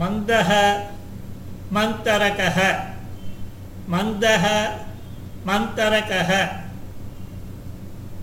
மந்தக மந்தரக மந்தக மந்தரக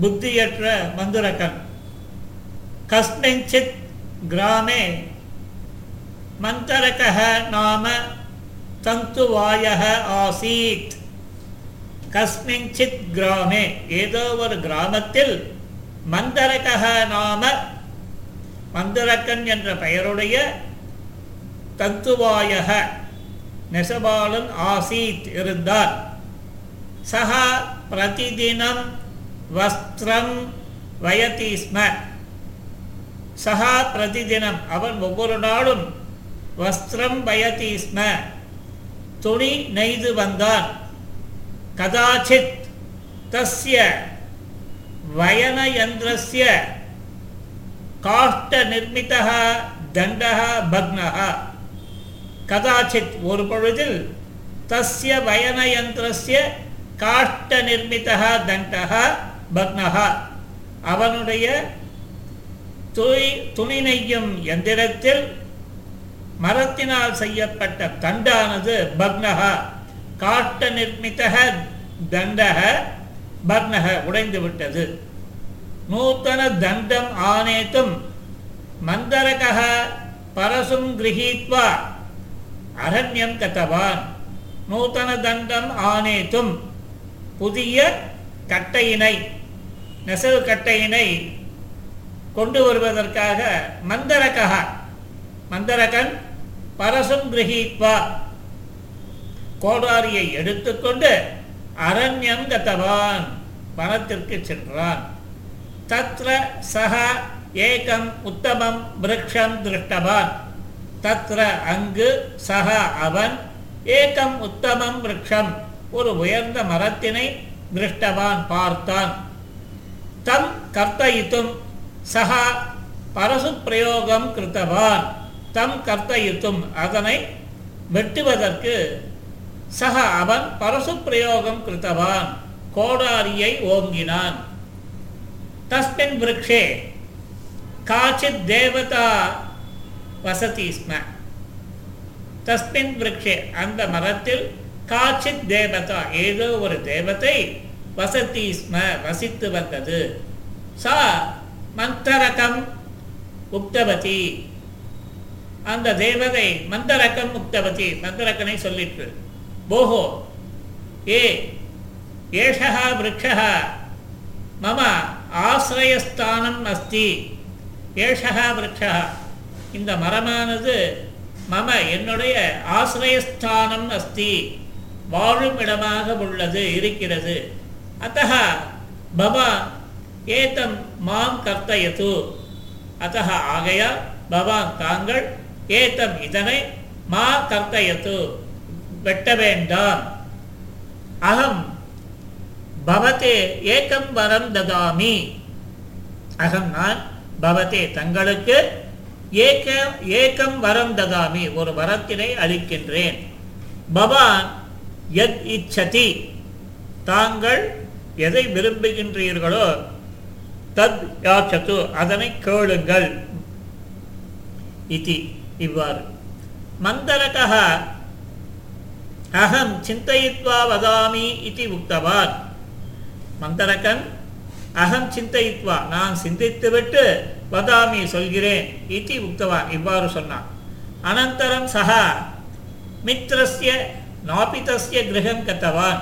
புத்தியற்ற மந்துரகன். கஸ்மிஞ்சித் கிராமே. மந்தரக நாம தந்துவாய ஆசீத். கஸ்மிஞ்சித் கிராமே. ஏதோ ஒரு கிராமத்தில் மந்தரக நாம மந்தரக்கன் என்ற பெயருடைய தத்துவாயக. நெசபாலன் ஆசீத் இருந்தார். சஹா பிரதிதினம் வஸ்திரம் வயதி ஸ்ம சஹா பிரதிதினம் அவன் ஒவ்வொரு நாளும் வஸ்திரம் வயதி ஸ்ம துணி நெய்து வந்தான். கதாச்சித் தஸ்ய வயனயந்திரஸ்ய. காஷ்ட நிர்மிதா தண்டः பக்னः கதாச்சித் ஒரு பொழுதில் தஸ்ய வயனயந்திரஸ்ய காஷ்டநிர்மிதः தண்டா பக்னः அவனுடைய துணி துணி நெய்யும் எந்திரத்தில் மரத்தினால் செய்யப்பட்ட தண்டானது பக்னக காட்ட நிர்மித்தக தண்டக பக்னக உடைந்து விட்டது. நூத்தன தண்டம் ஆனேத்தும் மந்தரக பரசும் கிரகீத்வா. அரண்யம் கத்தவான் நூத்தன தண்டம் ஆனேத்தும். புதிய கட்டையினை நெசவு கட்டையினை கொண்டு வருவதற்காக மந்தரகः மந்தரகன் பரசும் கிரகீத்வா. கோடாரியை எடுத்துக்கொண்டு அரண்யம் கத்தவான் வனத்திற்கு சென்றான். தத்ர சக ஏகம் உத்தமம் விரக்ஷம் திருஷ்டவான். தத்ர அங்கு சக அவன் ஏகம் உத்தமம் விரக்ஷம். ஒரு உயர்ந்த மரத்தினை திருஷ்டவான் பார்த்தான். தம் கர்த்தயித்தும் சகா பரசு பிரயோகம் கிருத்தவான். தம் கர்த்தயித்தும் அதனை வெட்டுவதற்கு சக அவன் பரசு பிரயோகம் கிருத்தவான். கோடாரியை ஓங்கினான். தஸ்மின் விரக்ஷே. காச்சித் தேவதா வசதி ஸ்ம. தஸ்மின் விரக்ஷே அந்த மரத்தில் காச்சித் தேவதா ஏதோ ஒரு தேவத்தை வசதி ஸ்ம வசித்து வந்தது. சா மந்தரகம் உக்தவதி. அந்த தேவதை மந்தரகம் உக்தவதி மந்தரக்கனை சொல்லிற்று. போஹோ ஏ ஏஷா விரக்ஷா மம ஆசிரயஸ்தானம் அஸ்தி. ஏஷா விரக்ஷா இந்த மரமானது மம என்னுடைய ஆசிரயஸ்தானம் அஸ்தி. வாழும் இடமாக உள்ளது இருக்கிறது. அத்த பவான் ஏதம் மாம் கர்த்தயது அத்த ஆகையா பவான் தாங்கள் ஏதம் இதனை மா கர்த்தயத்து. வெட்ட வேண்டாம். அகம் பவத்தே ஏக்கம் வரம் ததாமி. அகம் நான் பவத்தே தங்களுக்கு ஏக ஏகம் வரம் ததாமி ஒரு வரத்தினை அளிக்கின்றேன். பவான் எத் இச்சதி தாங்கள் எதை விரும்புகின்றீர்களோ தத் யாச்சது அதனை கேளுங்கள். இதி இவ்வாறு. மந்தரகः அகம் சிந்தயித்வா வதாமி இதி உக்தவான். மந்தரகன் அகம் சிந்தயித்வா நான் சிந்தித்துவிட்டு வதாமி சொல்கிறேன் இதி உக்தவான். இவ்வாறு சொன்னான். அனந்தரம் சஹா மித்ரஸ்ய நாபிதஸ்ய கிரகம் கத்தவான்.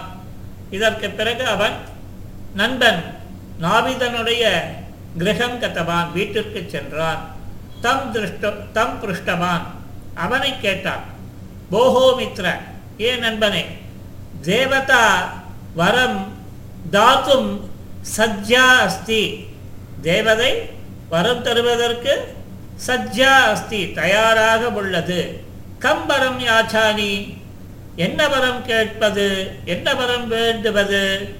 இதற்கு பிறகு அவன் நண்பன் நாபிதனுடைய கிரகம் கத்தவான் வீட்டிற்கு சென்றான். தம் திருஷ்ட தம் பிருஷ்டவான் அவனை கேட்டான் போஹோ மித்ர ஏ நண்பனே? தேவதா வரம் தாத்தும் சஜ்ஜா அஸ்தி. தேவதை வரம் தருவதற்கு சஜ்ஜா அஸ்தி தயாராக உள்ளது. கம்பரம் யாச்சானி? என்ன வரம் கேட்பது? என்ன வரம் வேண்டுவது?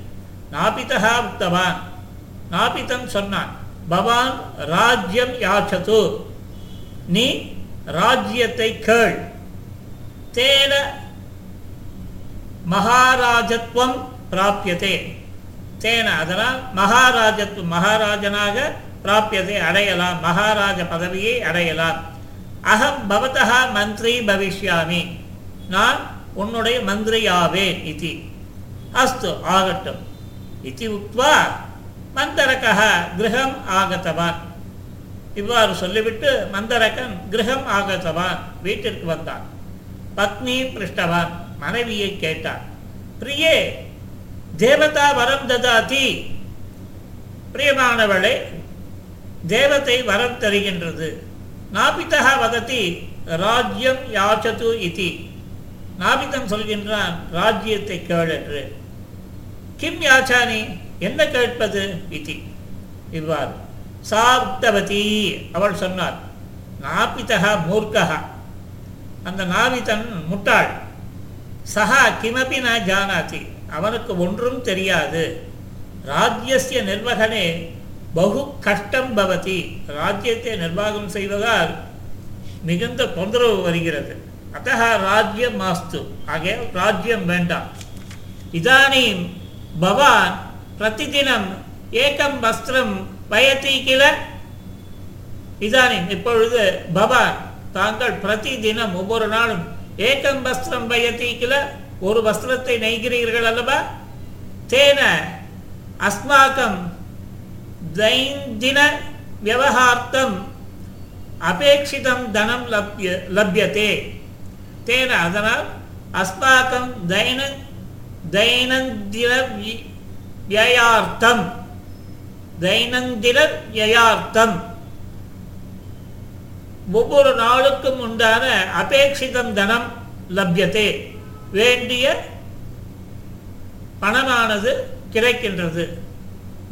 நாபிதா உத்தவான் நாபிதன் சொன்னான் பவான் ராஜ்யம் யாச்சது? நீ ராஜ்யத்தை கேள். தேன மகாராஜத்வம் பிராபியதே. தேன அதனால் மகாராஜத்து மகாராஜனாக பிராபியத்தை அடையலாம் மகாராஜ பதவியை அடையலாம். அகம் பவதா மந்திரி பவிஷ்யாமி. நான் உன்னுடைய மந்திரியாவேன் இது. அஸ்து ஆகட்டும். இது உக்வா மந்தரக்கா கிரகம் ஆகத்தவான். இவ்வாறு சொல்லிவிட்டு மந்தரகன் கிரகம் ஆகத்தவான் வீட்டிற்கு வந்தான். பத்னி பிருஷ்டவான் மனைவியை கேட்டான். பிரியே தேவதா வரம் ததாதி. பிரியமானவளே தேவத்தை வரம் தருகின்றது. நாபிதா வதத்தி ராஜ்யம் யாச்சது இதி. நாபிதம் சொல்கின்றான் ராஜ்யத்தை கேள் என்று கிம் யாச்சானி என்ன கேட்பது? இதி. இவ்வாறு. சாப்தவதி அவள் சொன்னார் நாபிதா மூர்க்கா அந்த நாவிதன் முட்டாள். சஹா கிமபி ந ஜானாதி. அவனுக்கு ஒன்றும் தெரியாது. ராஜ்யசிய நிர்வகனே பகு கஷ்டம் பவதி. ராஜ்யத்தை நிர்வாகம் செய்வதால் மிகுந்த தொந்தரவு வருகிறது. அத்த ராஜ்யம் மாஸ்து ஆகையால் ராஜ்யம் வேண்டாம். இதானீம் பவான் பிரதிதினம் ஏக்கம் வஸ்திரம் பயத்தி கிள. இதானீம் இப்பொழுது பவான் தாங்கள் பிரதி தினம் ஒவ்வொரு நாளும் ஏக்கம் வஸ்திரம் பயத்தி கிள. ஒரு வஸ்திரத்தை நெய்கிறீர்கள் அல்லவா? தேன அஸ்மாக்கம் தைந்தின விவகார்த்தம் அபேட்சிதம் தனம் லப்ய லப்யத்தே தேன அதனால் அஸ்மாக்கம் தைன தைனந்தின வியார்த்தம் தைனந்தின வியார்த்தம் ஒவ்வொரு நாளுக்கும் உண்டான அபேட்சிதம் தனம் லப்யத்தே வேண்டிய பணமானது கிடைக்கின்றது.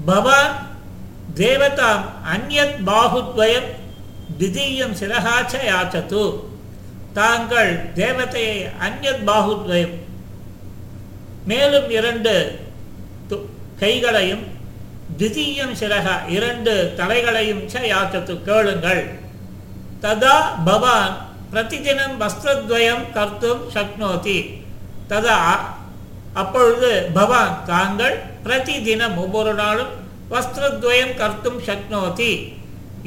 பவான் தேவதாம் அந்யத் பாகுத்வயம் திதீயம் சிரகாச்ச யாச்சத்து. தாங்கள் தேவதையை அந்யத் பாகுத்வயம் மேலும் இரண்டு து- கைகளையும் திதீயம் சிரகா இரண்டு தலைகளையும் ச யாச்சத்து கேளுங்கள். ததா பவான் பிரதிதினம் வஸ்திரத்வயம் கர்த்தும் சக்னோதி. ததா அப்பொழுது பவான் தாங்கள் பிரதி தினம் ஒவ்வொரு நாளும் வஸ்திரத்வயம் கர்த்தும் சக்னோதி.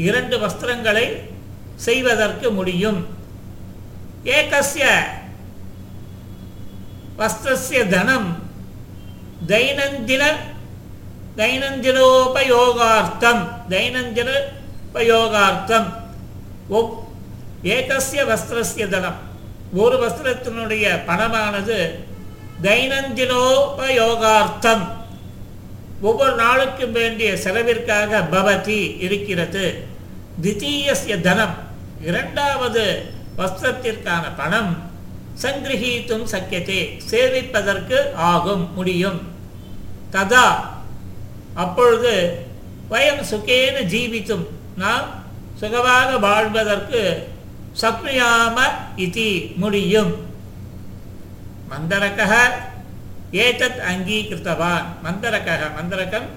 இரண்டு வஸ்திரங்களை செய்வதற்கு முடியும். ஏகசிய வஸ்திரஸ்ய தனம் தைனந்தின தைனந்தினோபயோகார்த்தம் தைனந்தின உபயோகார்த்தம் ஒப் ஏகஸ்ய வஸ்திரஸ்ய தனம். ஒரு வஸ்திரத்தினுடைய பணமானது தைனந்தினோபயோகார்த்தம். ஒவ்வொரு நாளுக்கும் வேண்டிய செலவிற்காக பவதி இருக்கிறது. தித்தீயசிய தனம். இரண்டாவது வஸ்திரத்திற்கான பணம் சங்கிரகித்தும் சக்கியத்தை சேமிப்பதற்கு ஆகும் முடியும். ததா அப்பொழுது வயம் சுகேன ஜீவித்தும் நாம் சுகமாக வாழ்வதற்கு சப்னுயாம இது முடியும். மந்தரக ஏதத் அங்கீகிருத்தவான். மந்தரக மந்தரகன்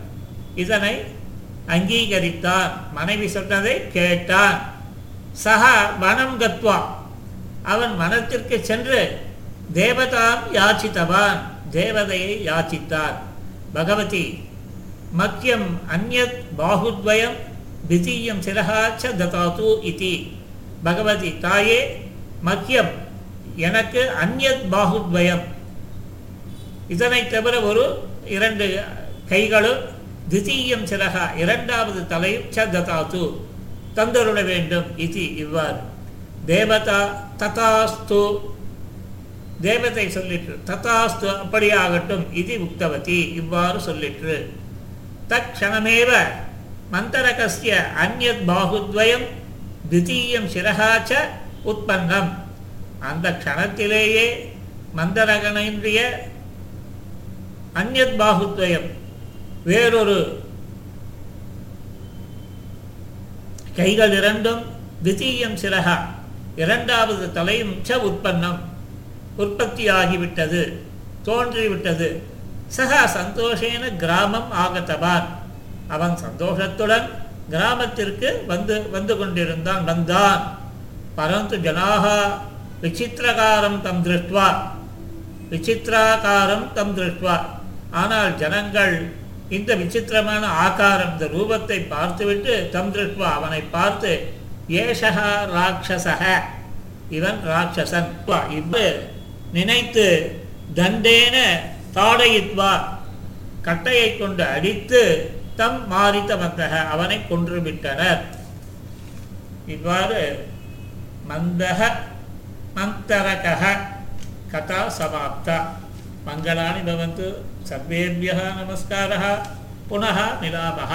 இதனை அங்கீகரித்தான். மனைவி சொன்னதை கேட்டான். சக வனம் கத்வா. அவன் வனத்திற்கு சென்று தேவதாம் யாச்சித்தவான். தேவதையை யாச்சித்தார். பகவதி மக்கியம் அந்நத் பாகுத்வயம் தித்தீயம் சிரகாச்ச ததாது இதி. பகவதி தாயே மக்கியம். எனக்கு அந்யத் பாகுத்வயம். இதனை தவிர ஒரு இரண்டு கைகளும் தித்தீயம் சிறகா இரண்டாவது தலையும் ச ததாது தந்தருட வேண்டும் இது இவ்வாறு. தேவதா ததாஸ்து. தேவதை சொல்லிற்று. ததாஸ்து அப்படியாகட்டும் இது உக்தவதி இவ்வாறு சொல்லிற்று. தக்ஷணமேவ மந்தரகசிய அந்யத் பாகுத்வயம். தித்தீயம் சிரகாச்ச உற்பன்னம் அந்த க்ஷணத்திலேயே மந்தரகனின்றிய அந்நத் பாகுத்வயம் வேறொரு கைகள் இரண்டும் தித்தீயம் சிரகா இரண்டாவது தலையும் ச உற்பன்னம். உற்பத்தியாகிவிட்டது தோன்றிவிட்டது. சகா சந்தோஷேன கிராமம் ஆகத்தவான். அவன் சந்தோஷத்துடன் கிராமத்திற்கு வந்து வந்து கொண்டிருந்தான். வந்தான் பரந்து ஜனாக விசித்திரகாரம் தம் திருஷ்டுவா. விசித்திராகாரம் தம் திருஷ்டுவா. ஆனால் ஜனங்கள் இந்த விசித்திரமான ஆகாரம் இந்த ரூபத்தை பார்த்துவிட்டு தம் திருஷ்டுவா. அவனை பார்த்து ஏஷகா ராட்சசக இவன் ராட்சசன். இவ்வு நினைத்து தண்டேன தாடயித்வா கட்டையை கொண்டு அடித்து தம் மாரித்த மந்தக அவனை கொன்றுவிட்டனர் இவ்வாறு மந்தக மந்தரக கதா சமாப்தா. மங்களானி பவந்து சர்வேபியः நமஸ்காரா புனः மிலாமः